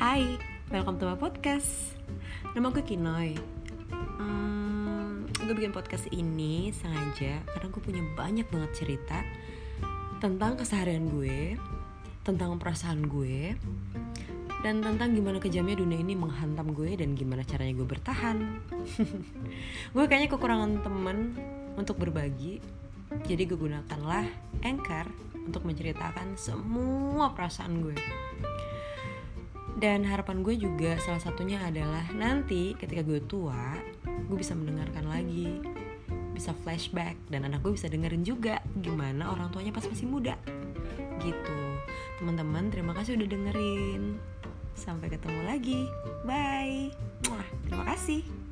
Hai, welcome to my podcast. Nama gue Kinoy. Hmm, Gue bikin podcast ini sengaja Karena gue punya banyak banget cerita Tentang keseharian gue Tentang perasaan gue Dan tentang gimana kejamnya dunia ini menghantam gue Dan gimana caranya gue bertahan. Gue kayaknya kekurangan temen Untuk berbagi Jadi gue gunakanlah Anchor Untuk menceritakan semua perasaan gue dan harapan gue juga salah satunya adalah nanti ketika gue tua, gue bisa mendengarkan lagi, bisa flashback dan anak gue bisa dengerin juga gimana orang tuanya pas masih muda. Gitu. Teman-teman, terima kasih udah dengerin. Sampai ketemu lagi. Bye. Terima kasih.